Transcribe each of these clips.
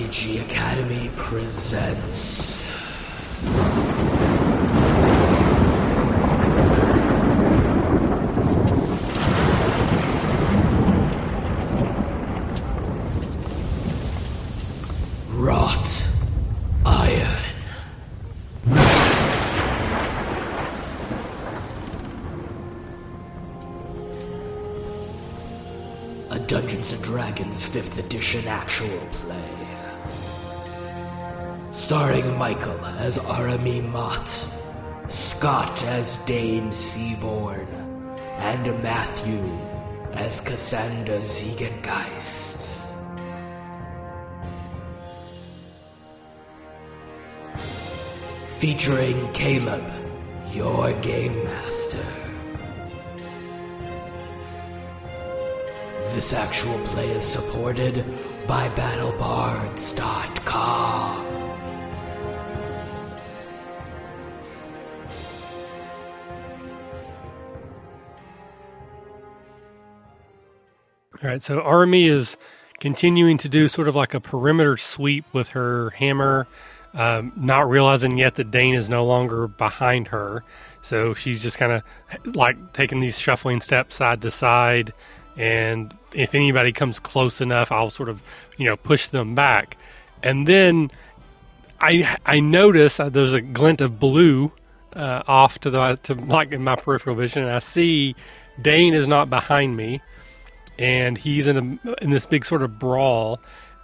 RPG Academy presents. Wrought Iron. A Dungeons and Dragons 5th edition actual play. Starring Michael as Arhamie Mot, Scott as Deign Seaborne, and Matthew as Cassander Ziegengeist. Featuring Caleb, your game master. This actual play is supported by BattleBards.com. All right, so Army is continuing to do sort of like a perimeter sweep with her hammer, um, not realizing yet that Deign is no longer behind her. So she's just kind of like taking these shuffling steps side to side. And if anybody comes close enough, I'll sort of, you know, push them back. And then I I notice there's a glint of blue uh, off to the to like in my peripheral vision, and I see Deign is not behind me and he's in a in this big sort of brawl.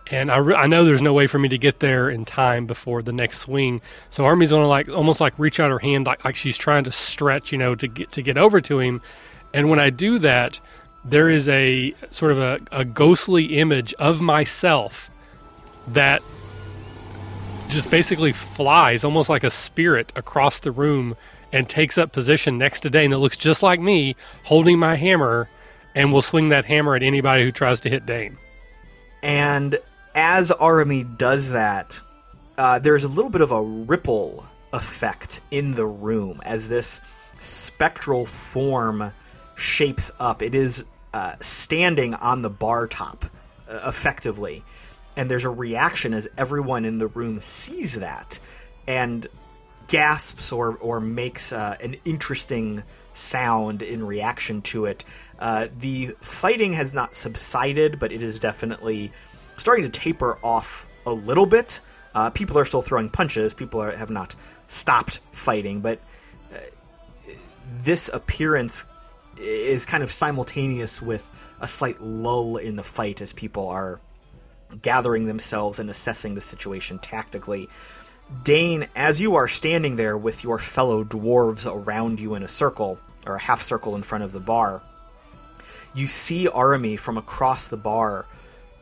And I, re- I know there's no way for me to get there in time before the next swing. So Army's gonna like almost like reach out her hand like like she's trying to stretch, you know, to get to get over to him. And when I do that, there is a sort of a, a ghostly image of myself that just basically flies almost like a spirit across the room and takes up position next to Deign that looks just like me holding my hammer and will swing that hammer at anybody who tries to hit Deign. And as Arhamie does that, uh, there's a little bit of a ripple effect in the room as this spectral form shapes up. It is uh, standing on the bar top, uh, effectively. And there's a reaction as everyone in the room sees that and gasps or, or makes uh, an interesting sound in reaction to it. Uh, the fighting has not subsided, but it is definitely starting to taper off a little bit. Uh, people are still throwing punches. People are, have not stopped fighting, but uh, this appearance is kind of simultaneous with a slight lull in the fight as people are gathering themselves and assessing the situation tactically. Deign, as you are standing there with your fellow dwarves around you in a circle, or a half circle in front of the bar, you see Arhamie from across the bar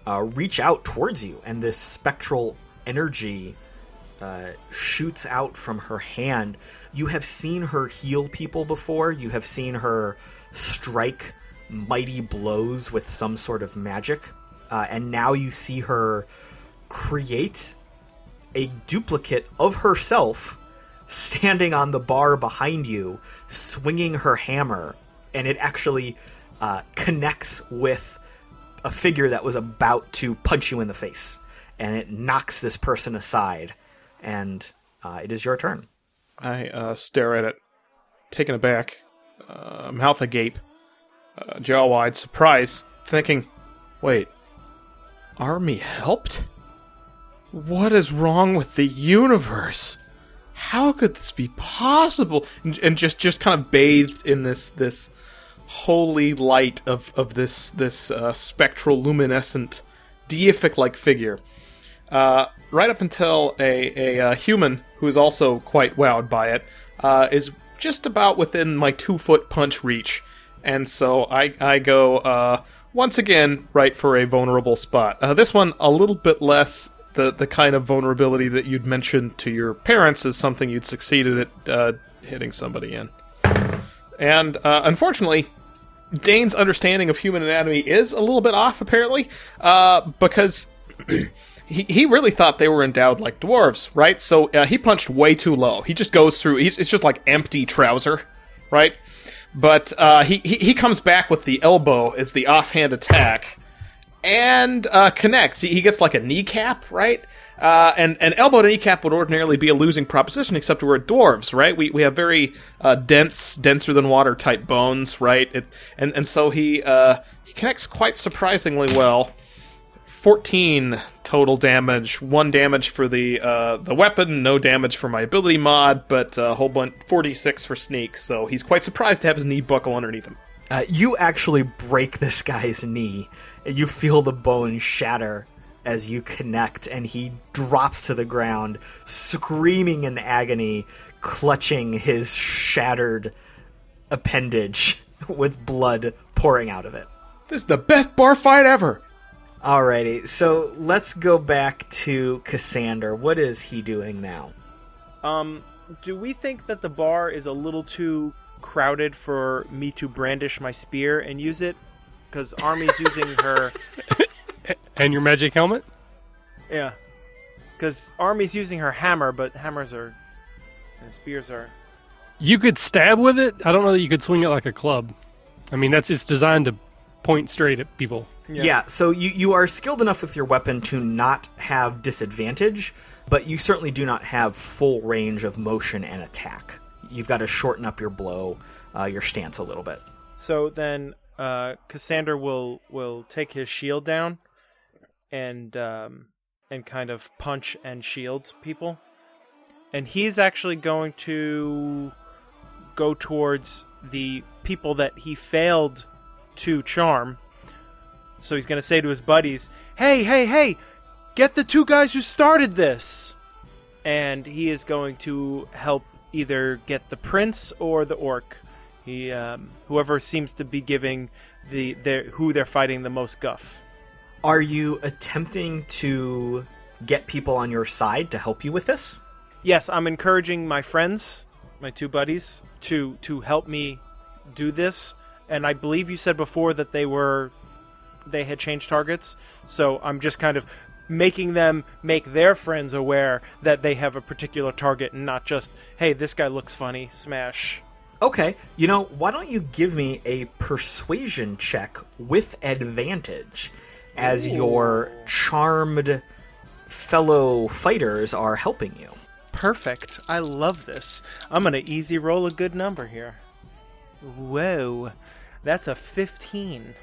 uh, reach out towards you, and this spectral energy uh, shoots out from her hand. You have seen her heal people before. You have seen her strike mighty blows with some sort of magic, uh, and now you see her create a duplicate of herself standing on the bar behind you, swinging her hammer, and it actually uh, connects with a figure that was about to punch you in the face, and it knocks this person aside, and uh, it is your turn. I uh, stare at it, taken aback, uh, mouth agape, uh, jaw wide, surprised, thinking, wait, Army helped? What is wrong with the universe? How could this be possible? And, and just, just kind of bathed in this this holy light of, of this this uh, spectral luminescent deific like figure. Uh, right up until a, a, uh human who is also quite wowed by it uh, is just about within my two foot punch reach, and so I I go uh, once again right for a vulnerable spot. Uh, this one a little bit less the the kind of vulnerability that you'd mentioned to your parents is something you'd succeeded at hitting somebody in. And uh, unfortunately, Deign's understanding of human anatomy is a little bit off, apparently, uh, because he, he really thought they were endowed like dwarves, right? So uh, he punched way too low. He just goes through, it's just like empty trouser, right? But uh, he, he, he comes back with the elbow as the offhand attack, and uh, connects. He, he gets like a kneecap, right? Uh, and an elbow to kneecap would ordinarily be a losing proposition, except we're dwarves, right? We we have very uh, dense, denser than water type bones, right? It, and and so he uh, he connects quite surprisingly well. Fourteen total damage, one damage for the uh, the weapon, no damage for my ability mod, but a whole bunch forty six for sneak. So he's quite surprised to have his knee buckle underneath him. Uh, you actually break this guy's knee, and you feel the bone shatter as you connect, and he drops to the ground, screaming in agony, clutching his shattered appendage with blood pouring out of it. This is the best bar fight ever. Alrighty, so let's go back to Cassander. What is he doing now? Um, do we think that the bar is a little too crowded for me to brandish my spear and use it? Because Army's using her. And your magic helmet? Yeah. Because Army's using her hammer, but hammers are. and spears are. You could stab with it. I don't know that you could swing it like a club. I mean, that's it's designed to point straight at people. Yeah. so you, you are skilled enough with your weapon to not have disadvantage, but you certainly do not have full range of motion and attack. You've got to shorten up your blow, uh, your stance a little bit. So then, uh, Cassander will will take his shield down, and um, and kind of punch and shield people, and he's actually going to go towards the people that he failed to charm. So he's going to say to his buddies, "Hey, hey, hey, get the two guys who started this." And he is going to help either get the prince or the orc. He, um, whoever seems to be giving the their who they're fighting the most guff. Are you attempting to get people on your side to help you with this? Yes, I'm encouraging my friends, my two buddies, to to help me do this. And I believe you said before that they were they had changed targets. So I'm just kind of making them make their friends aware that they have a particular target and not just, hey, this guy looks funny, smash. Okay, you know, why don't you give me a persuasion check with advantage as your charmed fellow fighters are helping you? Perfect. I love this. I'm going to easy roll a good number here. Whoa. That's a 15.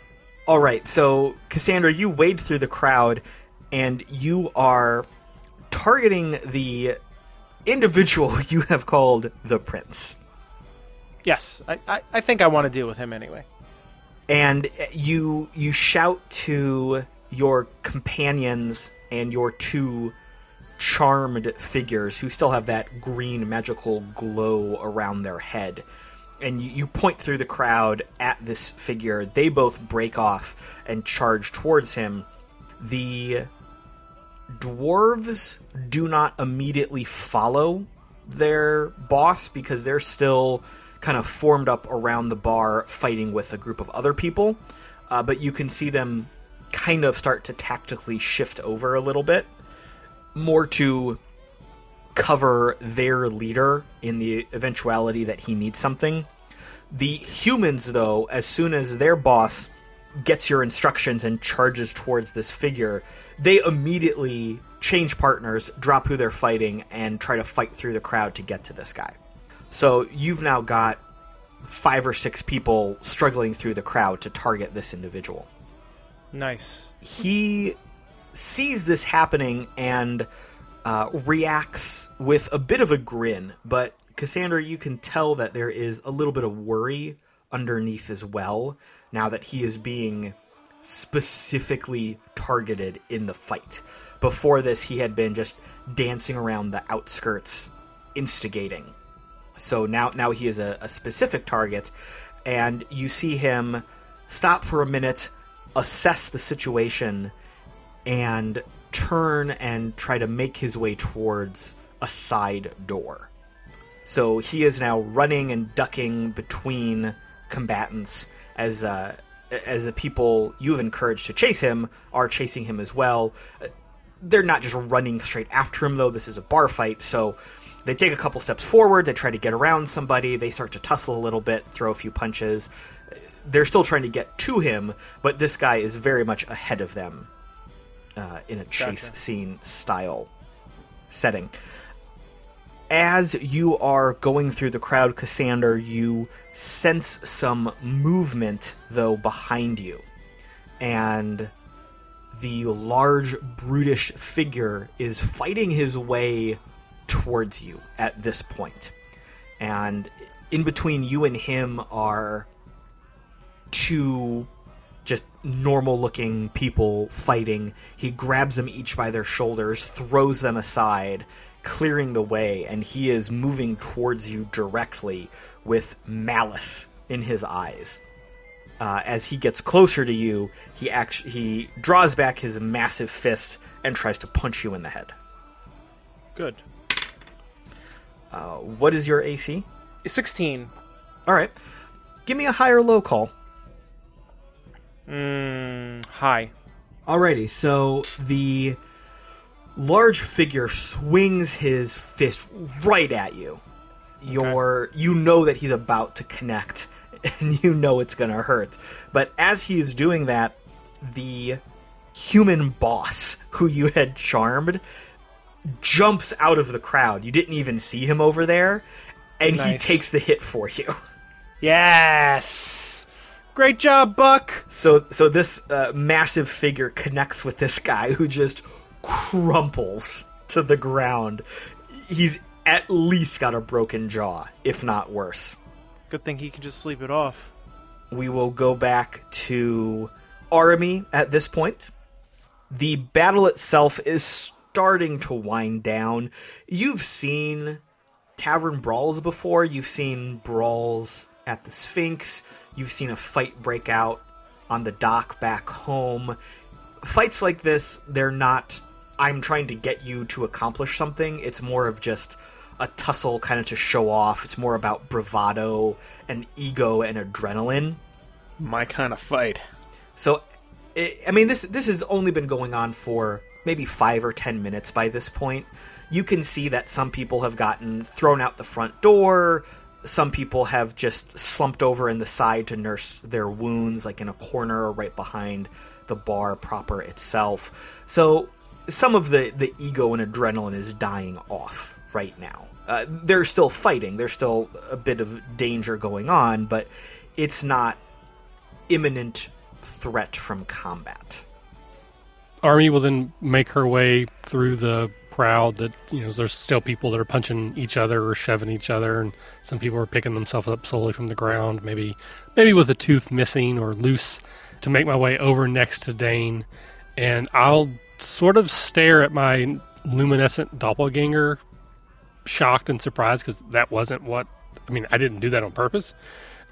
All right, so Cassander, you wade through the crowd and you are targeting the individual you have called the prince. Yes, I, I, I think I want to deal with him anyway. And uh, you you shout to your companions and your two charmed figures who still have that green magical glow around their head. And you, you point through the crowd at this figure. They both break off and charge towards him. The dwarves do not immediately follow their boss because they're still kind of formed up around the bar fighting with a group of other people. Uh, but you can see them kind of start to tactically shift over a little bit more to cover their leader in the eventuality that he needs something. The humans, though, as soon as their boss gets your instructions and charges towards this figure, they immediately change partners, drop who they're fighting, and try to fight through the crowd to get to this guy. So you've now got five or six people struggling through the crowd to target this individual. Nice. He sees this happening and uh, reacts with a bit of a grin, but Cassander, you can tell that there is a little bit of worry underneath as well now that he is being specifically targeted in the fight. Before this, he had been just dancing around the outskirts, instigating. So now, now he is a, a specific target, and you see him stop for a minute, assess the situation, and turn and try to make his way towards a side door. So he is now running and ducking between combatants as uh, as the people you have encouraged to chase him are chasing him as well. They're not just running straight after him though. This is a bar fight, so they take a couple steps forward. They try to get around somebody. They start to tussle a little bit, throw a few punches. they're still trying to get to him, but this guy is very much ahead of them uh, in a chase Gotcha. scene style setting. As you are going through the crowd, Cassander, you sense some movement, though, behind you. And the large, brutish figure is fighting his way towards you at this point. And in between you and him are two just normal looking people fighting. He grabs them each by their shoulders, throws them aside, clearing the way, and he is moving towards you directly with malice in his eyes. Uh, as he gets closer to you, he actually he draws back his massive fist and tries to punch you in the head. Good. Uh, what is your AC? 16. All right, give me a high or low call. Mm, high. Alrighty, so the large figure swings his fist right at you. You're you know that he's about to connect and you know it's gonna hurt. But as he is doing that, the human boss who you had charmed jumps out of the crowd. You didn't even see him over there, and he takes the hit for you. Yes! Great job, Buck! So so this uh, massive figure connects with this guy who just crumples to the ground. He's at least got a broken jaw, if not worse. Good thing he can just sleep it off. We will go back to Army at this point. The battle itself is starting to wind down. You've seen tavern brawls before. You've seen brawls at the Sphinx. You've seen a fight break out on the dock back home. Fights like this, they're not. I'm trying to get you to accomplish something. It's more of just a tussle kind of to show off. It's more about bravado and ego and adrenaline. My kind of fight. So, i I mean, this this has only been going on for maybe five or ten minutes by this point. You can see that some people have gotten thrown out the front door. Some people have just slumped over in the side to nurse their wounds, like in a corner or right behind the bar proper itself. So, some of the the ego and adrenaline is dying off right now. Uh, they're still fighting. There's still a bit of danger going on, but it's not imminent threat from combat. Army will then make her way through the crowd that you know there's still people that are punching each other or shoving each other and some people are picking themselves up slowly from the ground maybe maybe with a tooth missing or loose to make my way over next to Deign. And I'll sort of stare at my luminescent doppelganger shocked and surprised because that wasn't what I mean I didn't do that on purpose.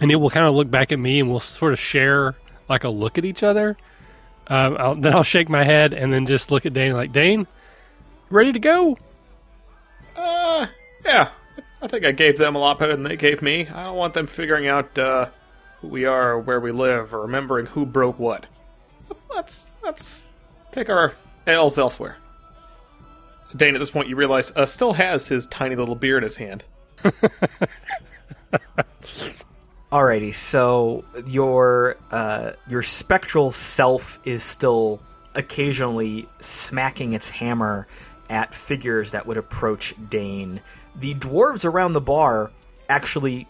And it will kind of look back at me and we'll sort of share like a look at each other um, I'll, then I'll shake my head and then just look at Deign like, Deign, ready to go? Uh, yeah. I think I gave them a lot better than they gave me. I don't want them figuring out uh, who we are, or where we live, or remembering who broke what. Let's let's take our L's elsewhere. Deign, at this point, you realize uh, still has his tiny little beer in his hand. Alrighty, so your uh, your spectral self is still occasionally smacking its hammer at figures that would approach Deign. The dwarves around the bar actually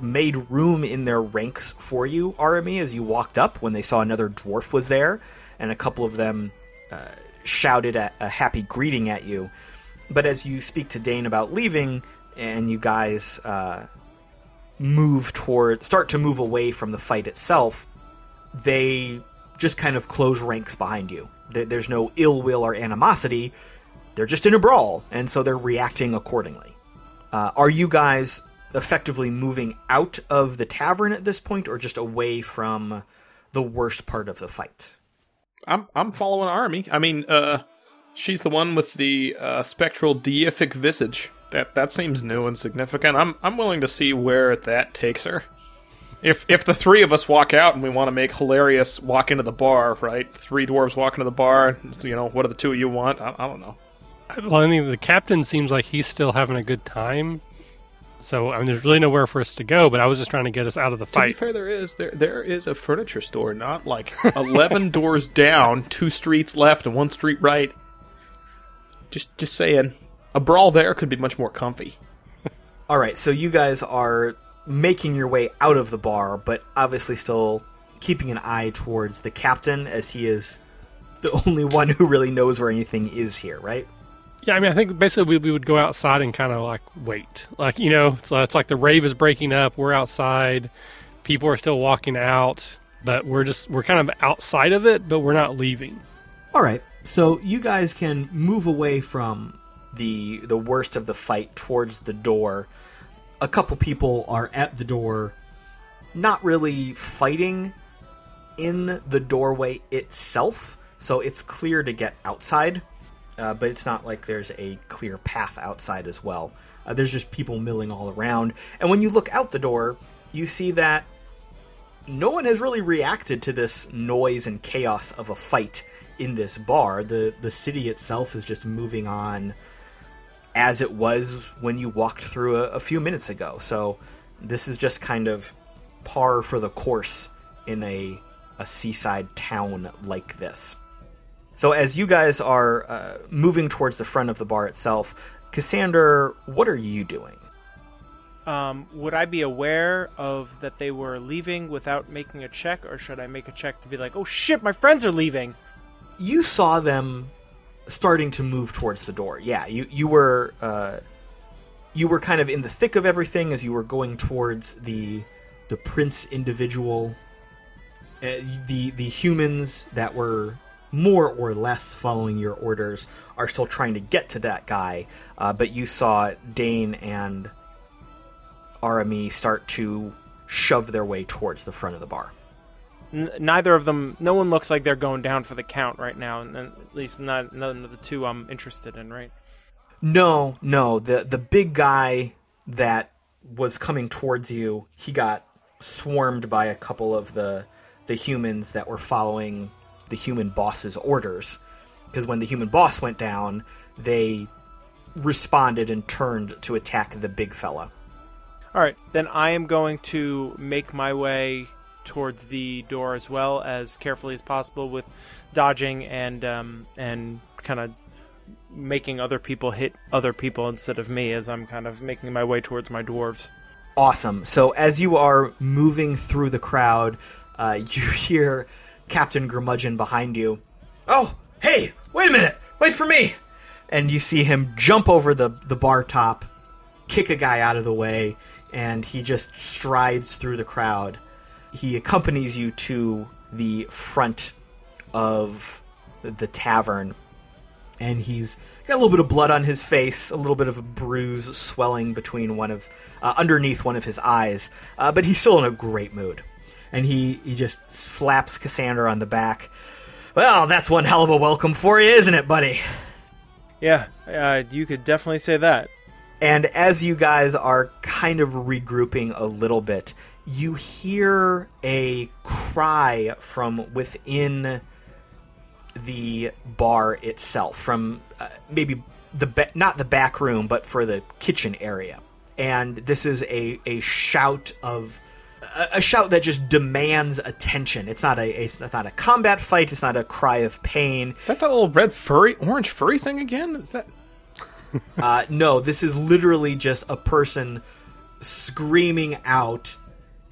made room in their ranks for you, Arhamie, as you walked up when they saw another dwarf was there, and a couple of them uh, shouted a, a happy greeting at you. But as you speak to Deign about leaving, and you guys uh, move toward start to move away from the fight itself they just kind of close ranks behind you there's no ill will or animosity they're just in a brawl and so they're reacting accordingly uh, are you guys effectively moving out of the tavern at this point or just away from the worst part of the fight I'm I'm following Army. I mean, uh, she's the one with the uh, spectral deific visage. That that seems new and significant. I'm I'm willing to see where that takes her. If if the three of us walk out and we want to make hilarious walk into the bar, right? Three dwarves walk into the bar. You know, what do the two of you want? I, I don't know. Well, I mean, the captain seems like he's still having a good time. So I mean, there's really nowhere for us to go. But I was just trying to get us out of the To be fight. fair, there is there there is a furniture store, not like eleven doors down, two streets left and one street right. Just just saying, a brawl there could be much more comfy. All right, so you guys are making your way out of the bar, but obviously still keeping an eye towards the captain, as he is the only one who really knows where anything is here, right? Yeah, I mean, I think basically we, we would go outside and kind of like wait, like you know, it's, uh, it's like the rave is breaking up. We're outside, people are still walking out, but we're just we're kind of outside of it, but we're not leaving. All right, so you guys can move away from the the worst of the fight towards the door. A couple people are at the door, not really fighting in the doorway itself, so it's clear to get outside. Uh, but it's not like there's a clear path outside as well. Uh, there's just people milling all around, and when you look out the door, you see that no one has really reacted to this noise and chaos of a fight in this bar. The the city itself is just moving on as it was when you walked through a, a few minutes ago. So this is just kind of par for the course in a a seaside town like this. So as you guys are uh, moving towards the front of the bar itself, Cassander, what are you doing? Um, would I be aware of that they were leaving without making a check, or should I make a check to be like, "Oh shit, my friends are leaving"? you saw them starting to move towards the door. Yeah, you you were uh, you were kind of in the thick of everything as you were going towards the the prince individual. Uh, the the humans that were more or less following your orders are still trying to get to that guy, uh, but you saw Deign and Arhamie start to shove their way towards the front of the bar. N- neither of them. No one looks like they're going down for the count right now, and and at least not none of the two I'm interested in. Right? No, no. The the big guy that was coming towards you, he got swarmed by a couple of the the humans that were following the human boss's orders. Because when the human boss went down, they responded and turned to attack the big fella. All right, then I am going to make my way towards the door as well as carefully as possible with dodging and um, and kind of making other people hit other people instead of me as I'm kind of making my way towards my dwarves. Awesome. So as you are moving through the crowd, uh, you hear Captain Gurmudgeon behind you. Oh, hey, wait a minute, wait for me! And you see him jump over the the bar top, kick a guy out of the way, and he just strides through the crowd. He accompanies you to the front of the tavern, and he's got a little bit of blood on his face, a little bit of a bruise swelling between one of uh, underneath one of his eyes, uh, but he's still in a great mood. And he he just slaps Cassander on the back. Well, that's one hell of a welcome for you, isn't it, buddy? Yeah, uh, you could definitely say that. And as you guys are kind of regrouping a little bit, you hear a cry from within the bar itself, from uh, maybe the ba- not the back room, but for the kitchen area. And this is a, a shout of a, a shout that just demands attention. It's not a, a it's not a combat fight. It's not a cry of pain. Is that that little red furry, orange furry thing again? Is that? Uh, no, this is literally just a person screaming out,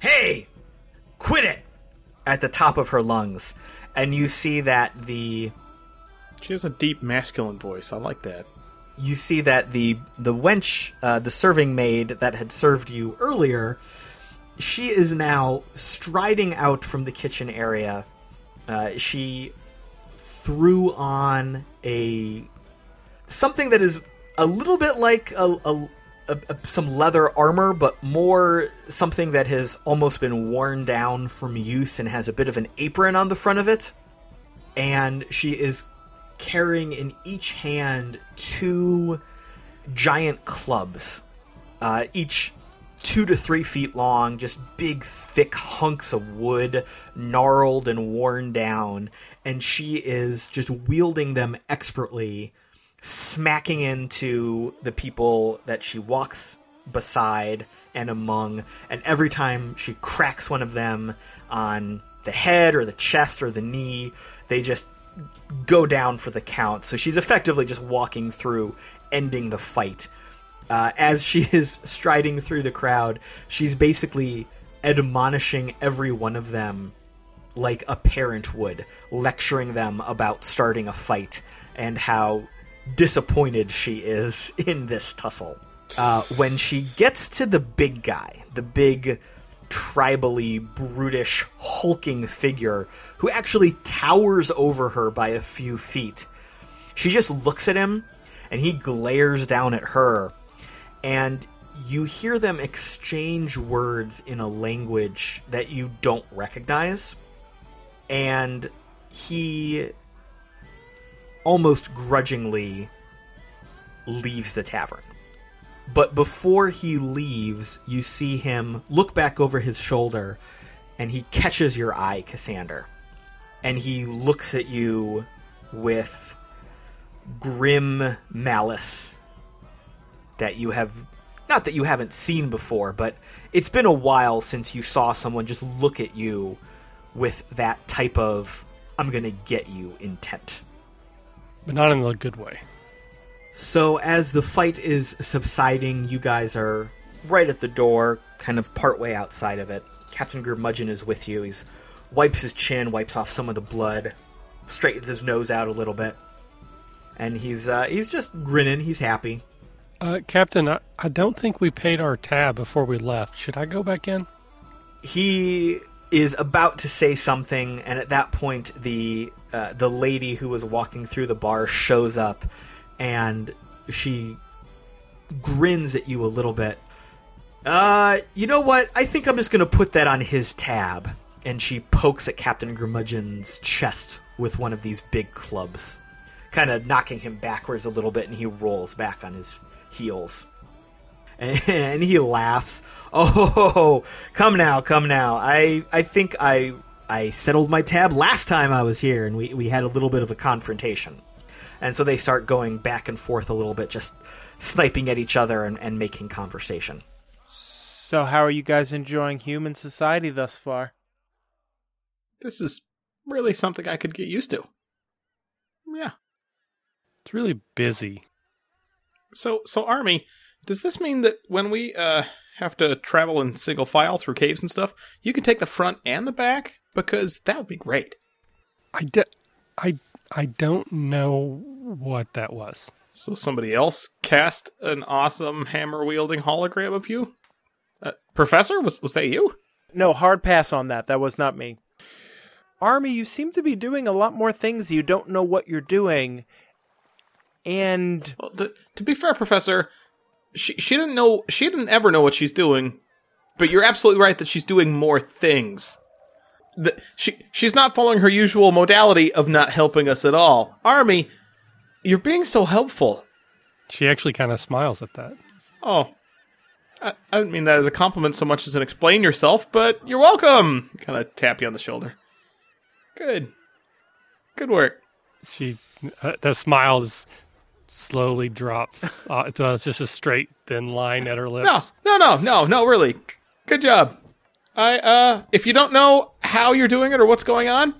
"Hey, quit it!" at the top of her lungs, and you see that the She has a deep masculine voice. I like that. you see that the the wench, uh, the serving maid that had served you earlier, she is now striding out from the kitchen area. Uh, she threw on a something that is a little bit like a, a, a, a- some leather armor, but more something that has almost been worn down from use and has a bit of an apron on the front of it. And she is carrying in each hand two giant clubs, uh, each two to three feet long, just big, thick hunks of wood, gnarled and worn down. And she is just wielding them expertly, smacking into the people that she walks beside and among, and every time she cracks one of them on the head or the chest or the knee, they just go down for the count. So she's effectively just walking through, ending the fight. Uh, as she is striding through the crowd, she's basically admonishing every one of them like a parent would, lecturing them about starting a fight and how disappointed she is in this tussle. Uh, when she gets to the big guy, the big, tribally, brutish, hulking figure who actually towers over her by a few feet, she just looks at him and he glares down at her. And you hear them exchange words in a language that you don't recognize. And he almost grudgingly leaves the tavern. But before he leaves, you see him look back over his shoulder and he catches your eye, Cassander. And he looks at you with grim malice that you have not that you haven't seen before, but it's been a while since you saw someone just look at you with that type of I'm going to get you intent. But not in the good way. So as the fight is subsiding, you guys are right at the door, kind of partway outside of it. Captain Gurmudgeon is with you. He's wipes his chin, wipes off some of the blood, straightens his nose out a little bit, and he's uh, he's just grinning. He's happy. Uh, Captain, I, I don't think we paid our tab before we left. Should I go back in? He is about to say something, and at that point, the uh, the lady who was walking through the bar shows up, and she grins at you a little bit. Uh, you know what? I think I'm just gonna put that on his tab. And she pokes at Captain Gurmudgeon's chest with one of these big clubs, kind of knocking him backwards a little bit, and he rolls back on his heels. And he laughs. Oh, come now, come now. I I think I I settled my tab last time I was here, and we we had a little bit of a confrontation. And so they start going back and forth a little bit, just sniping at each other and, and making conversation. So, how are you guys enjoying human society thus far? This is really something I could get used to. Yeah. It's really busy. So, so Army, does this mean that when we uh have to travel in single file through caves and stuff, you can take the front and the back? Because that would be great. I, de- I, I don't know what that was. So somebody else cast an awesome hammer wielding hologram of you? Uh, Professor, was was that you? No, hard pass on that. That was not me. Army, you seem to be doing a lot more things you don't know what you're doing. And Well, the, to be fair, Professor, she she didn't know she didn't ever know what she's doing, but you're absolutely right that she's doing more things. The, she she's not following her usual modality of not helping us at all. Army, you're being so helpful. She actually kind of smiles at that. Oh, I, I didn't mean that as a compliment so much as an explain yourself, but you're welcome. Kind of tap you on the shoulder. Good, good work. She, uh, the smile is slowly drops. Uh, it's, uh, it's just a straight, thin line at her lips. No, no, no, no, no, really. Good job. I, uh, if you don't know how you're doing it or what's going on,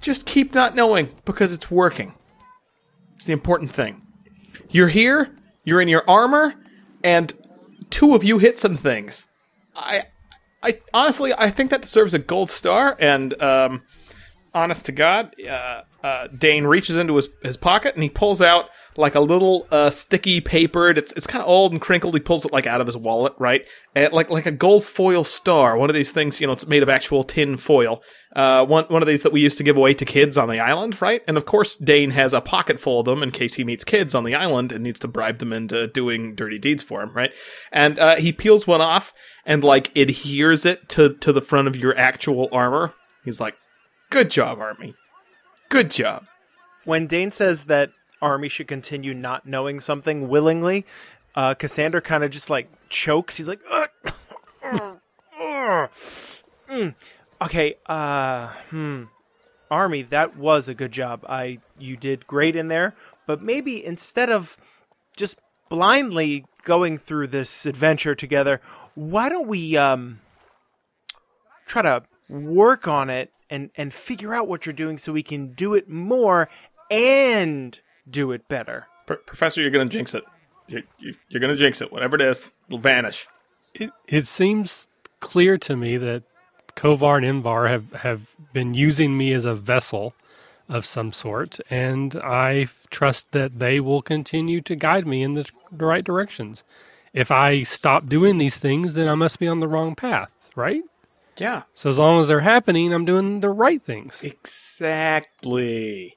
just keep not knowing because it's working. It's the important thing. You're here, you're in your armor, and two of you hit some things. I, I honestly, I think that deserves a gold star, and, um, honest to God, uh, uh, Deign reaches into his, his pocket and he pulls out like a little uh, sticky papered. It's it's kind of old and crinkled. He pulls it like out of his wallet, right? And like like a gold foil star. One of these things, you know, it's made of actual tin foil. Uh, one one of these that we used to give away to kids on the island, right? And of course, Deign has a pocket full of them in case he meets kids on the island and needs to bribe them into doing dirty deeds for him, right? And uh, he peels one off and like adheres it to to the front of your actual armor. He's like, "Good job, Army. Good job." when Deign says that Army should continue not knowing something willingly, uh, Cassander kind of just like chokes. He's like, "Ugh. Ugh. Ugh. Mm. okay, uh, hmm. Army, that was a good job. I you did great in there, but maybe instead of just blindly going through this adventure together. Why don't we um try to work on it and and figure out what you're doing so we can do it more and do it better. Pr- Professor, you're going to jinx it. You, you, you're going to jinx it. Whatever it is, it'll vanish. It, it seems clear to me that Kovar and Invar have, have been using me as a vessel of some sort, and I trust that they will continue to guide me in the, the right directions. If I stop doing these things, then I must be on the wrong path, right? Yeah. So as long as they're happening, I'm doing the right things. Exactly.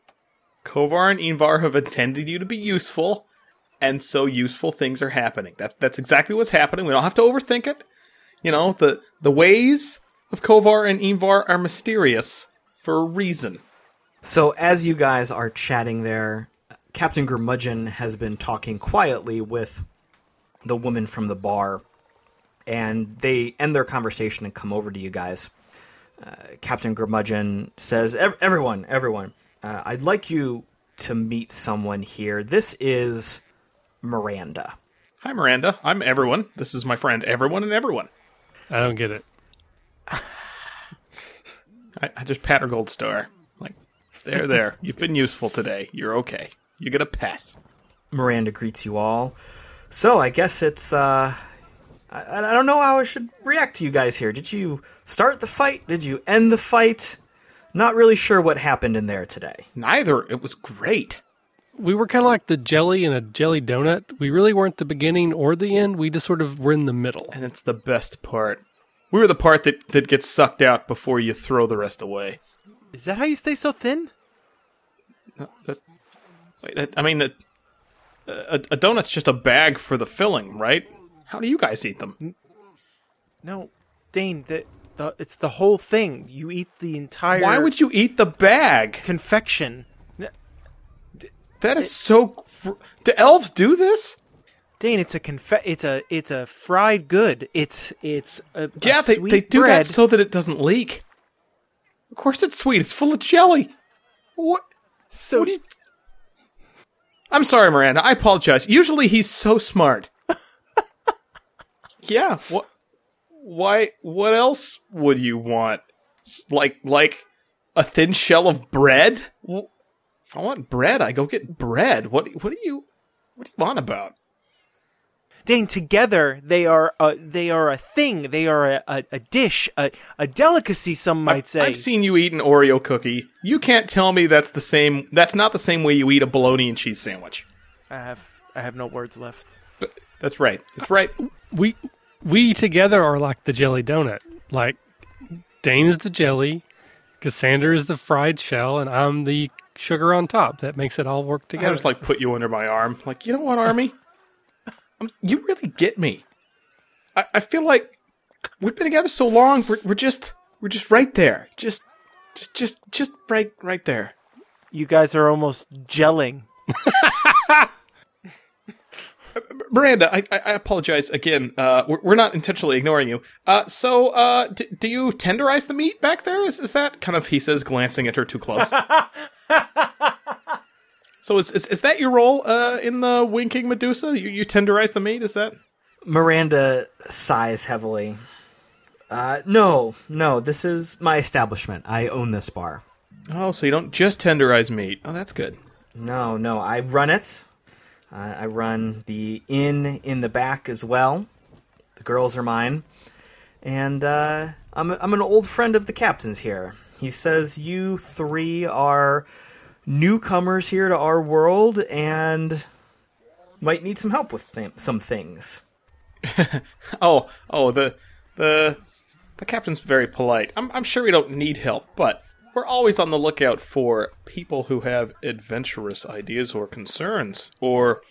Kovar and Invar have intended you to be useful, and so useful things are happening. That that's exactly what's happening. We don't have to overthink it. You know, the the ways of Kovar and Invar are mysterious for a reason. So as you guys are chatting there, Captain Gurmudgeon has been talking quietly with the woman from the bar, and they end their conversation and come over to you guys. Uh, Captain Gurmudgeon says, "Ev- "Everyone, everyone, uh, I'd like you to meet someone here. This is Miranda." Hi, Miranda. I'm everyone. This is my friend, everyone and everyone. I don't get it. I, I just pat her gold star. Like, there, there. You've been useful today. You're okay. You get a pass. Miranda greets you all. So I guess it's uh I, I don't know how I should react to you guys here. Did you start the fight? Did you end the fight? Not really sure what happened in there today. Neither. It was great. We were kind of like the jelly in a jelly donut. We really weren't the beginning or the end. We just sort of were in the middle. And it's the best part. We were the part that, that gets sucked out before you throw the rest away. Is that how you stay so thin? That- wait, that- I mean, a, a, a donut's just a bag for the filling, right? How do you guys eat them? No, Deign. The, the it's the whole thing. You eat the entire. Why would you eat the bag? confection? That is so. gr- Do elves do this? Deign, it's a confe- It's a it's a fried good. It's it's a, a Yeah, they, sweet they do bread. that so that it doesn't leak. Of course, it's sweet. It's full of jelly. What? So What do you? I'm sorry, Miranda. I apologize. Usually, he's so smart. Yeah. What? Why? What else would you want? Like, like a thin shell of bread? If I want bread, I go get bread. What? What do you? What do you want about? Deign, together they are a, they are a thing. They are a, a, a dish, a, a delicacy. Some might I've, say. I've seen you eat an Oreo cookie. You can't tell me that's the same. That's not the same way you eat a bologna and cheese sandwich. I have I have no words left. But that's right. That's right. We we together are like the jelly donut. Like Deign is the jelly, Cassander is the fried shell, and I'm the sugar on top. That makes it all work together. I together. just like put you under my arm. Like you know what, Army? Um, you really get me. I, I feel like we've been together so long. We're, we're just we're just right there. Just just just just right right there. You guys are almost gelling. Miranda, I, I apologize again. Uh, we're, we're not intentionally ignoring you. Uh, so, uh, d- do you tenderize the meat back there? Is, is that kind of, he says, glancing at her too close. so is, is, is that your role, uh, in the Winking Medusa? You, you tenderize the meat? Is that? Miranda sighs heavily. Uh, no, no, this is my establishment. I own this bar. Oh, so you don't just tenderize meat. Oh, that's good. No, no, I run it. Uh, I run the inn in the back as well. The girls are mine. And uh, I'm, I'm an old friend of the captain's here. He says you three are newcomers here to our world and might need some help with th- some things. Oh, oh, the, the, the captain's very polite. I'm, I'm sure we don't need help, but we're always on the lookout for people who have adventurous ideas or concerns, or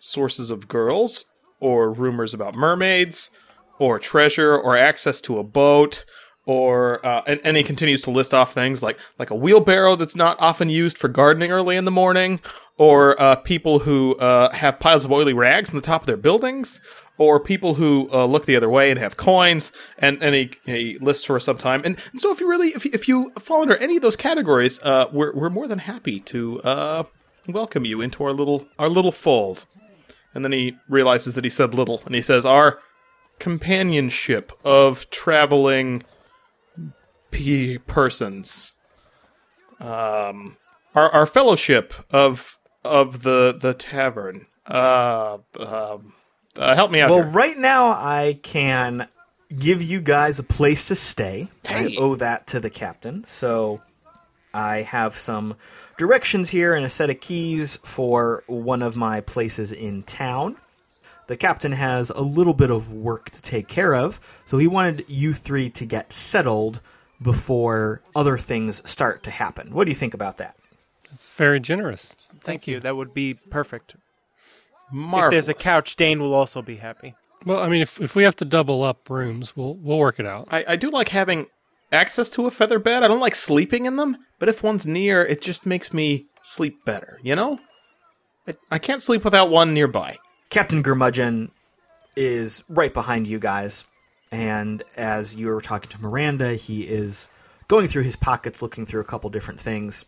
sources of girls, or rumors about mermaids, or treasure, or access to a boat, or uh, and, and he continues to list off things like like a wheelbarrow that's not often used for gardening early in the morning, or uh, people who uh, have piles of oily rags on the top of their buildings, or people who uh, look the other way and have coins, and, and he, he lists for some time. And, and so, if you really, if you, if you fall under any of those categories, uh, we're we're more than happy to uh, welcome you into our little our little fold. and then he realizes that he said little, and he says, "Our companionship of traveling p persons, um, our our fellowship of of the the tavern. Uh, um, uh, help me out Well, here. right now I can give you guys a place to stay. I owe that to the captain. So I have some directions here and a set of keys for one of my places in town. The captain has a little bit of work to take care of, so he wanted you three to get settled before other things start to happen. What do you think about that? It's very generous. Thank you. That would be perfect. If Marvelous. there's a couch, Deign will also be happy. Well, I mean, if if we have to double up rooms, we'll we'll work it out. I, I do like having access to a feather bed. I don't like sleeping in them, but if one's near, it just makes me sleep better, you know? I, I can't sleep without one nearby. Captain Gurmudgeon is right behind you guys, and as you were talking to Miranda, he is going through his pockets, looking through a couple different things,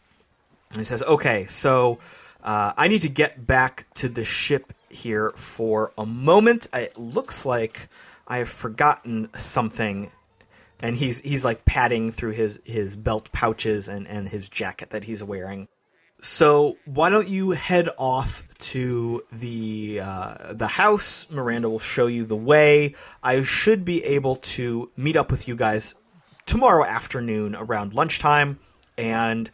and he says, "Okay, so uh, I need to get back to the ship here for a moment. It looks like I have forgotten something." And he's he's like patting through his, his belt pouches and, and his jacket that he's wearing. So why don't you head off to the uh, the house? Miranda will show you the way. I should be able to meet up with you guys tomorrow afternoon around lunchtime, and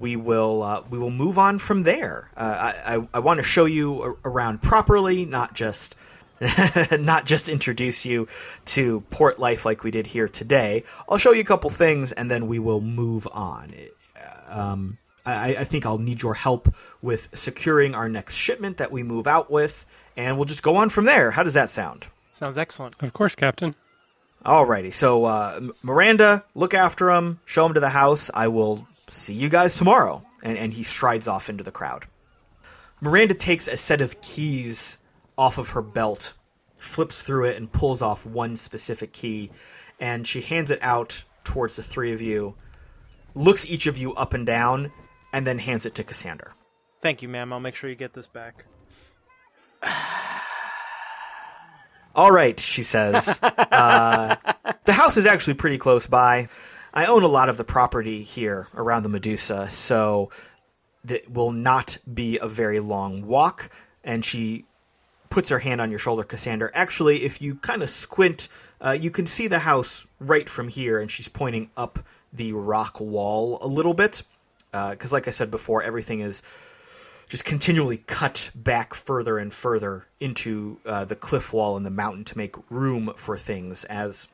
we will uh, we will move on from there. Uh, I I, I want to show you a- around properly, not just. not just introduce you to port life like we did here today. I'll show you a couple things and then we will move on. Um, I, I think I'll need your help with securing our next shipment that we move out with, and we'll just go on from there. How does that sound? Sounds excellent. Of course, Captain. Alrighty, so uh, Miranda, look after him, show him to the house. I will see you guys tomorrow. And, and he strides off into the crowd. Miranda takes a set of keys off of her belt, flips through it, and pulls off one specific key, and she hands it out towards the three of you, looks each of you up and down, and then hands it to Cassander. Thank you, ma'am. I'll make sure you get this back. All right, she says. uh, the house is actually pretty close by. I own a lot of the property here around the Medusa, so it will not be a very long walk. And she puts her hand on your shoulder, Cassander. Actually, if you kind of squint, uh, you can see the house right from here, and she's pointing up the rock wall a little bit. Because, like I said before, everything is just continually cut back further and further into uh, the cliff wall and the mountain to make room for things as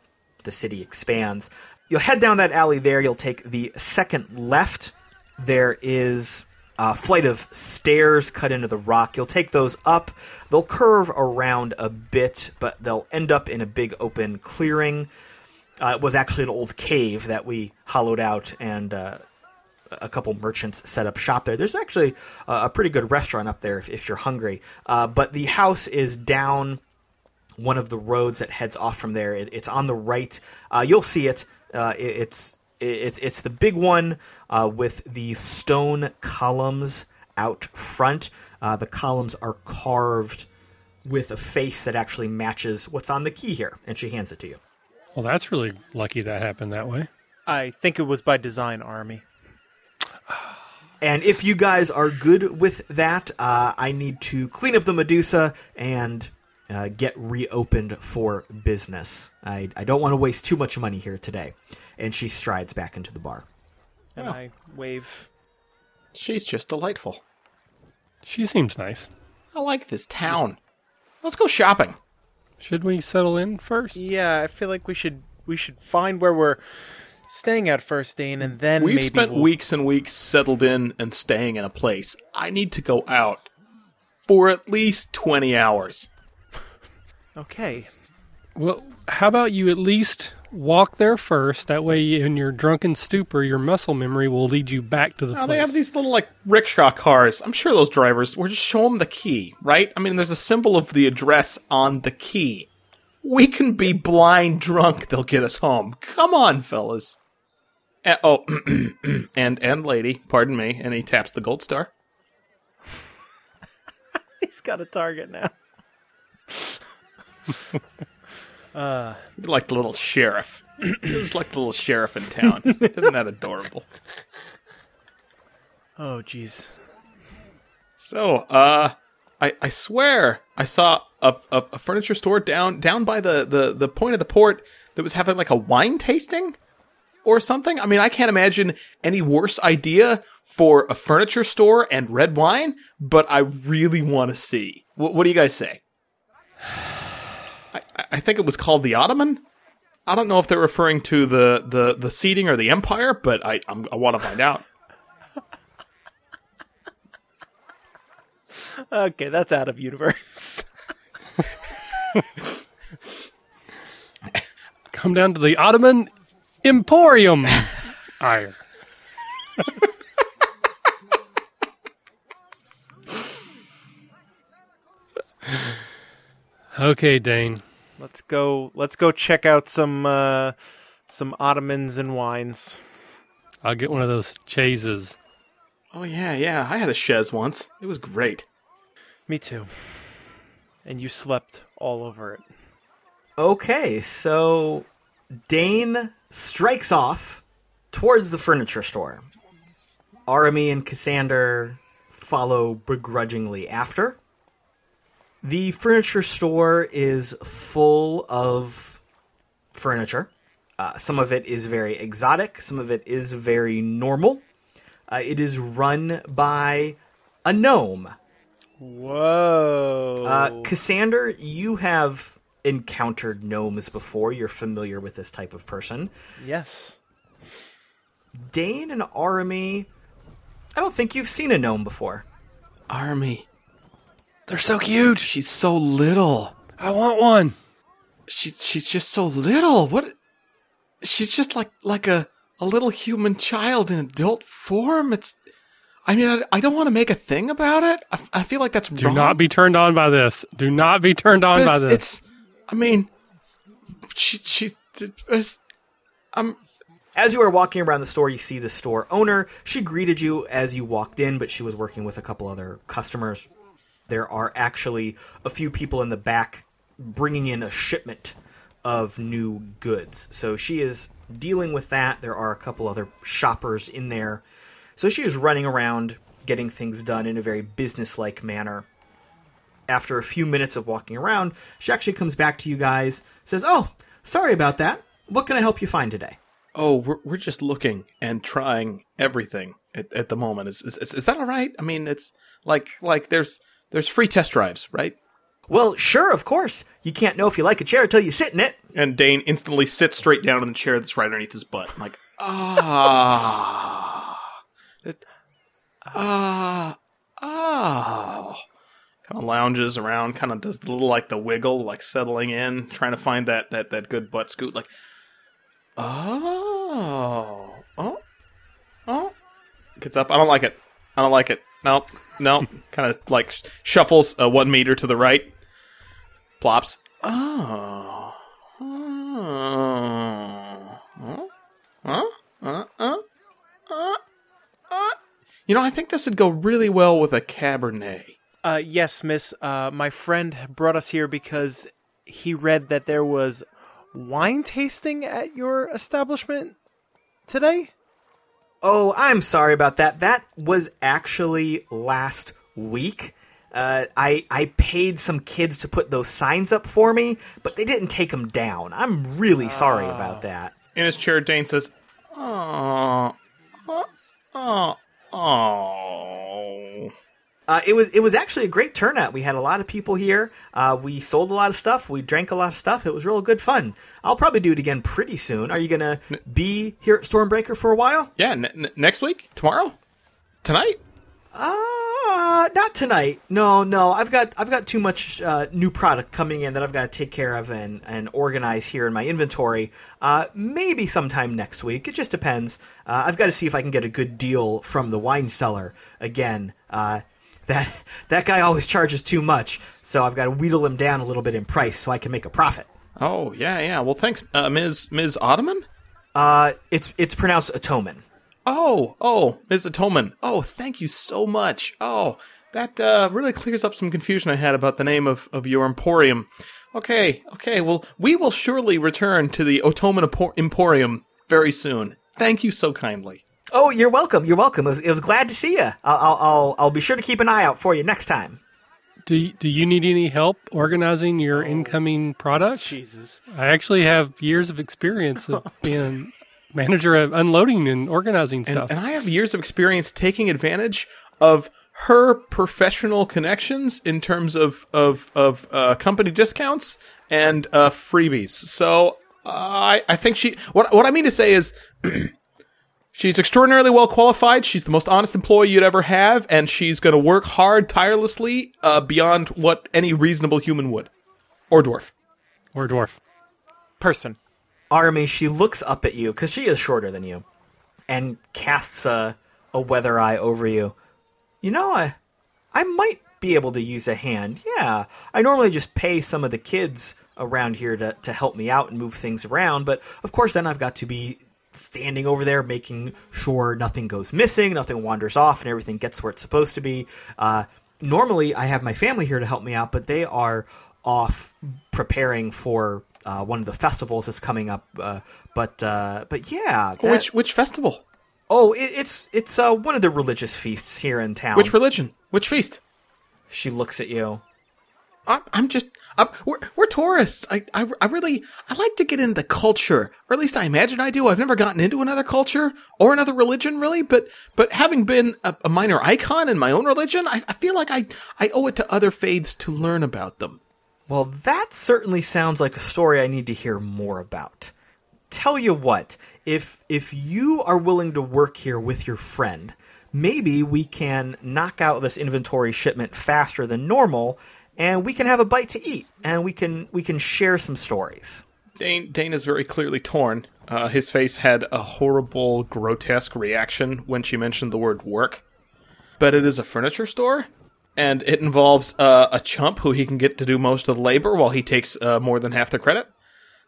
the city expands. You'll head down that alley there. You'll take the second left. There is a flight of stairs cut into the rock. You'll take those up. They'll curve around a bit, but they'll end up in a big open clearing. Uh, it was actually an old cave that we hollowed out and uh, a couple merchants set up shop there. There's actually a pretty good restaurant up there if, if you're hungry. Uh, but the house is down one of the roads that heads off from there. It, it's on the right. Uh, you'll see it. Uh, it it's it's it's the big one uh, with the stone columns out front. Uh, the columns are carved with a face that actually matches what's on the key here, and she hands it to you. Well, that's really lucky that happened that way. I think it was by design, Army. And if you guys are good with that, uh, I need to clean up the Medusa and uh, get reopened for business. I, I don't want to waste too much money here today. And she strides back into the bar. And I wave. She's just delightful. She seems nice. I like this town. Let's go shopping. Should we settle in first? Yeah, I feel like we should we should find where we're staying at first, Deign, and then We've maybe spent we'll- weeks and weeks settled in and staying in a place. I need to go out for at least 20 hours. Okay. Well, how about you at least walk there first? That way, in your drunken stupor, your muscle memory will lead you back to the Now place. they have these little like rickshaw cars. I'm sure those drivers will just show them the key, right? I mean, there's a symbol of the address on the key. We can be blind drunk; they'll get us home. Come on, fellas. Uh, oh, and and lady, pardon me. And he taps the gold star. He's got a target now. Uh, You're like the little sheriff. Just like the little sheriff in town. Isn't that adorable? oh, jeez. So, uh, I I swear I saw a, a, a furniture store down down by the, the the point of the port that was having like a wine tasting or something. I mean, I can't imagine any worse idea for a furniture store and red wine, but I really want to see. What, what do you guys say? I, I think it was called the Ottoman. I don't know if they're referring to the, the, the seating or the empire, but I I'm, I want to find out. Okay, that's out of universe. Come down to the Ottoman Emporium. Iron. okay, Deign. Let's go. Let's go check out some uh, some Ottomans and wines. I'll get one of those chaises. Oh yeah, yeah. I had a chaise once. It was great. Me too. And you slept all over it. Okay, so Deign strikes off towards the furniture store. Arhamie and Cassander follow begrudgingly after. The furniture store is full of furniture. Uh, some of it is very exotic, some of it is very normal. Uh, it is run by a gnome. Whoa. Uh, Cassander, you have encountered gnomes before. You're familiar with this type of person. yes. Deign and Army, I don't think you've seen a gnome before. Army. They're so cute. She's so little. I want one. She she's just so little. What? She's just like like a a little human child in adult form. It's. I mean, I, I don't want to make a thing about it. I, I feel like that's Do wrong. not be turned on by this. Do not be turned on But by it's, this. it's. I mean, she she. It's, I'm. As you are walking around the store, you see the store owner. She greeted you as you walked in, but she was working with a couple other customers. There are actually a few people in the back bringing in a shipment of new goods. So she is dealing with that. There are a couple other shoppers in there. So she is running around getting things done in a very businesslike manner. After a few minutes of walking around, she actually comes back to you guys, says, "Oh, sorry about that. What can I help you find today?" Oh, we're we're just looking and trying everything at, at the moment. Is, is is that all right? I mean, it's like like there's there's free test drives, right? Well, sure, of course. You can't know if you like a chair until you sit in it. And Deign instantly sits straight down in the chair that's right underneath his butt. I'm like, ah, It- ah, ah. Kind of lounges around, kind of does the little like the wiggle, like settling in, trying to find that that that good butt scoot. Like, oh, oh, oh. Gets up. I don't like it. I don't like it. Nope, nope. kind of like shuffles uh, one meter to the right. Plops. Oh. Oh. Huh? Huh? Uh, uh, uh, uh. You know, I think this would go really well with a Cabernet. Uh, yes, Miss. Uh, my friend brought us here because he read that there was wine tasting at your establishment today. Oh, I'm sorry about that. That was actually last week. Uh, I I paid some kids to put those signs up for me, but they didn't take them down. I'm really sorry about that. In his chair, Deign says, Oh. Oh. Oh. Uh, it was it was actually a great turnout. We had a lot of people here. Uh, we sold a lot of stuff. We drank a lot of stuff. It was real good fun. I'll probably do it again pretty soon. Are you gonna be here at Stormbreaker for a while? Yeah, n- n- next week? Tomorrow? Tonight? Uh, not tonight. No, no. I've got I've got too much uh, new product coming in that I've got to take care of and and organize here in my inventory. Uh, maybe sometime next week. It just depends. Uh, I've got to see if I can get a good deal from the wine cellar again. That that guy always charges too much, so I've got to wheedle him down a little bit in price so I can make a profit. Oh, yeah, yeah. Well, thanks, uh, Ms. Ms. Ottoman? Uh, it's it's pronounced Atoman. Oh, oh, Ms. Atoman. Oh, thank you so much. Oh, that uh, really clears up some confusion I had about the name of, of your emporium. Okay, okay. Well, we will surely return to the Ottoman Empor- Emporium very soon. Thank you so kindly. Oh, you're welcome. You're welcome. It was, it was glad to see you. I'll, I'll, I'll, I'll be sure to keep an eye out for you next time. Do you, do you need any help organizing your incoming products? Jesus. I actually have years of experience of being manager of unloading and organizing And, stuff. and I have years of experience taking advantage of her professional connections in terms of of of uh, company discounts and uh, freebies. So uh, I I think she what what I mean to say is. She's extraordinarily well qualified. She's the most honest employee you'd ever have, and she's going to work hard, tirelessly, uh, beyond what any reasonable human would, or dwarf. or dwarf. Person. Army, she looks up at you because she is shorter than you, and casts a a weather eye over you. You know, I I might be able to use a hand. Yeah, I normally just pay some of the kids around here to to help me out and move things around, but of course then I've got to be standing over there making sure nothing goes missing, nothing wanders off, and everything gets where it's supposed to be. Uh, normally, I have my family here to help me out, but they are off preparing for uh, one of the festivals that's coming up. Uh, but uh, but yeah, that- Which which festival? oh, it, it's it's uh, one of the religious feasts here in town. Which religion? Which feast? she looks at you. I'm, I'm just I'm, we're we're tourists. I, I I really I like to get into culture, or at least I imagine I do. I've never gotten into another culture or another religion really, but but having been a, a minor icon in my own religion, I, I feel like I I owe it to other faiths to learn about them. Well, that certainly sounds like a story I need to hear more about. Tell you what, if if you are willing to work here with your friend, maybe we can knock out this inventory shipment faster than normal and we can have a bite to eat and we can we can share some stories. Deign Deign is very clearly torn. Uh, his face had a horrible, grotesque reaction when she mentioned the word work. But it is a furniture store, and it involves uh, a chump who he can get to do most of the labor while he takes uh, more than half the credit.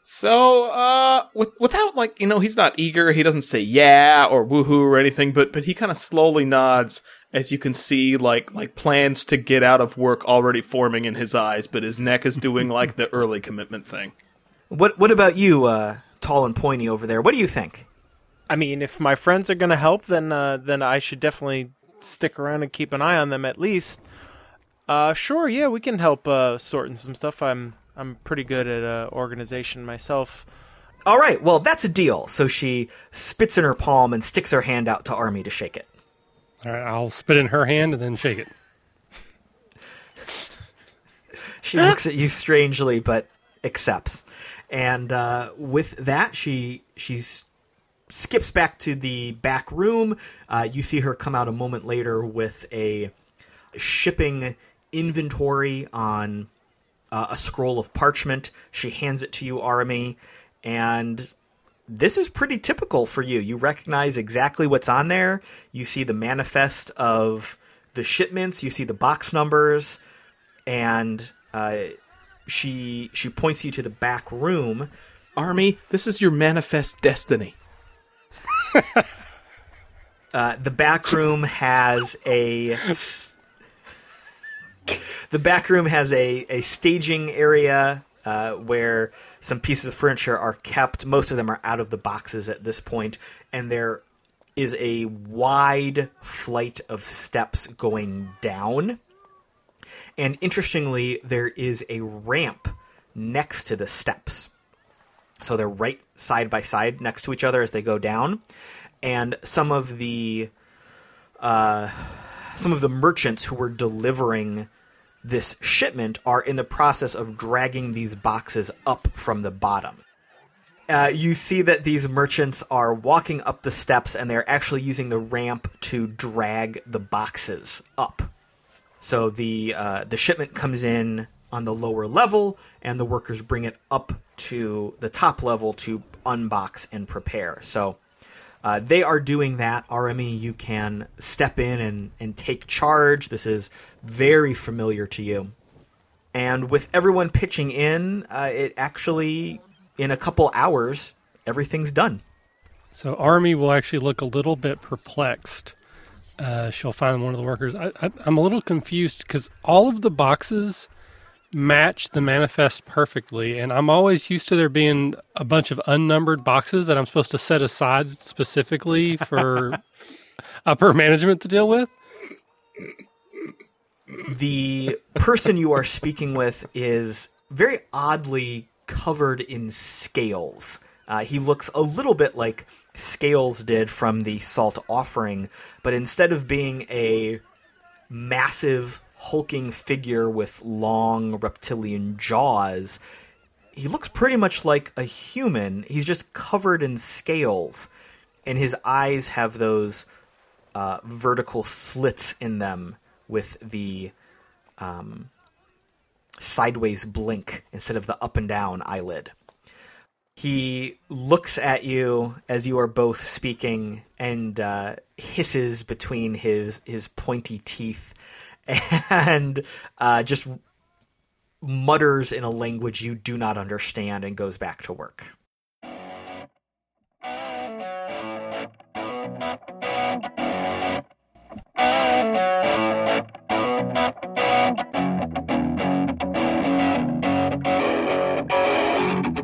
So, uh, with, without like you know, he's not eager. He doesn't say yeah or woohoo or anything, but but he kind of slowly nods as you can see like like plans to get out of work already forming in his eyes, but his neck is doing like the early commitment thing. What what about you, uh, tall and pointy over there? What do you think? I mean, if my friends are going to help, then uh, then I should definitely stick around and keep an eye on them at least. Uh, sure, yeah, we can help uh, sorting some stuff. I'm I'm pretty good at uh, organization myself. All right, well, that's a deal. So she spits in her palm and sticks her hand out to Army to shake it. All right, I'll spit in her hand and then shake it. She looks at you strangely, but accepts. And uh, with that, she she skips back to the back room. Uh, you see her come out a moment later with a shipping inventory on uh, a scroll of parchment. She hands it to you, Arhamie, and this is pretty typical for you. You recognize exactly what's on there. You see the manifest of the shipments. You see the box numbers, and uh, she she points you to the back room. Army, this is your manifest destiny. Uh, the back room has a the back room has a, a staging area uh, where some pieces of furniture are kept. Most of them are out of the boxes at this point, and there is a wide flight of steps going down. And interestingly, there is a ramp next to the steps. So they're right side by side next to each other as they go down. And some of the uh, some of the merchants who were delivering this shipment are in the process of dragging these boxes up from the bottom. Uh, you see that these merchants are walking up the steps and they're actually using the ramp to drag the boxes up. So the uh, the shipment comes in on the lower level, and the workers bring it up to the top level to unbox and prepare. So uh, they are doing that. Arhamie, you can step in and, and take charge. This is very familiar to you. And with everyone pitching in, uh, it actually, in a couple hours, everything's done. So Army will actually look a little bit perplexed. Uh, she'll find one of the workers. I, I'm a little confused because all of the boxes match the manifest perfectly, and I'm always used to there being a bunch of unnumbered boxes that I'm supposed to set aside specifically for upper management to deal with. The person you are speaking with is very oddly covered in scales. Uh, he looks a little bit like Scales did from the Salt Offering, but instead of being a massive hulking figure with long reptilian jaws, he looks pretty much like a human. He's just covered in scales, and his eyes have those uh, vertical slits in them with the um, sideways blink instead of the up and down eyelid. He looks at you as you are both speaking and uh, hisses between his his pointy teeth and uh, just mutters in a language you do not understand and goes back to work.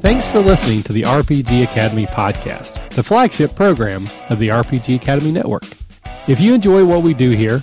Thanks for listening to the RPG Academy podcast, the flagship program of the RPG Academy Network. If you enjoy what we do here,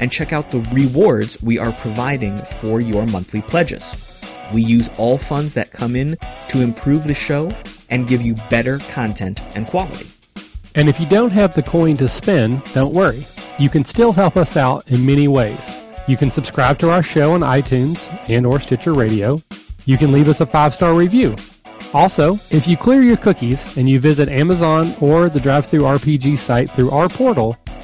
and check out the rewards we are providing for your monthly pledges. We use all funds that come in to improve the show and give you better content and quality. And if you don't have the coin to spend, don't worry. You can still help us out in many ways. You can subscribe to our show on iTunes and or Stitcher Radio. You can leave us a five-star review. Also, if you clear your cookies and you visit Amazon or the DriveThruRPG site through our portal,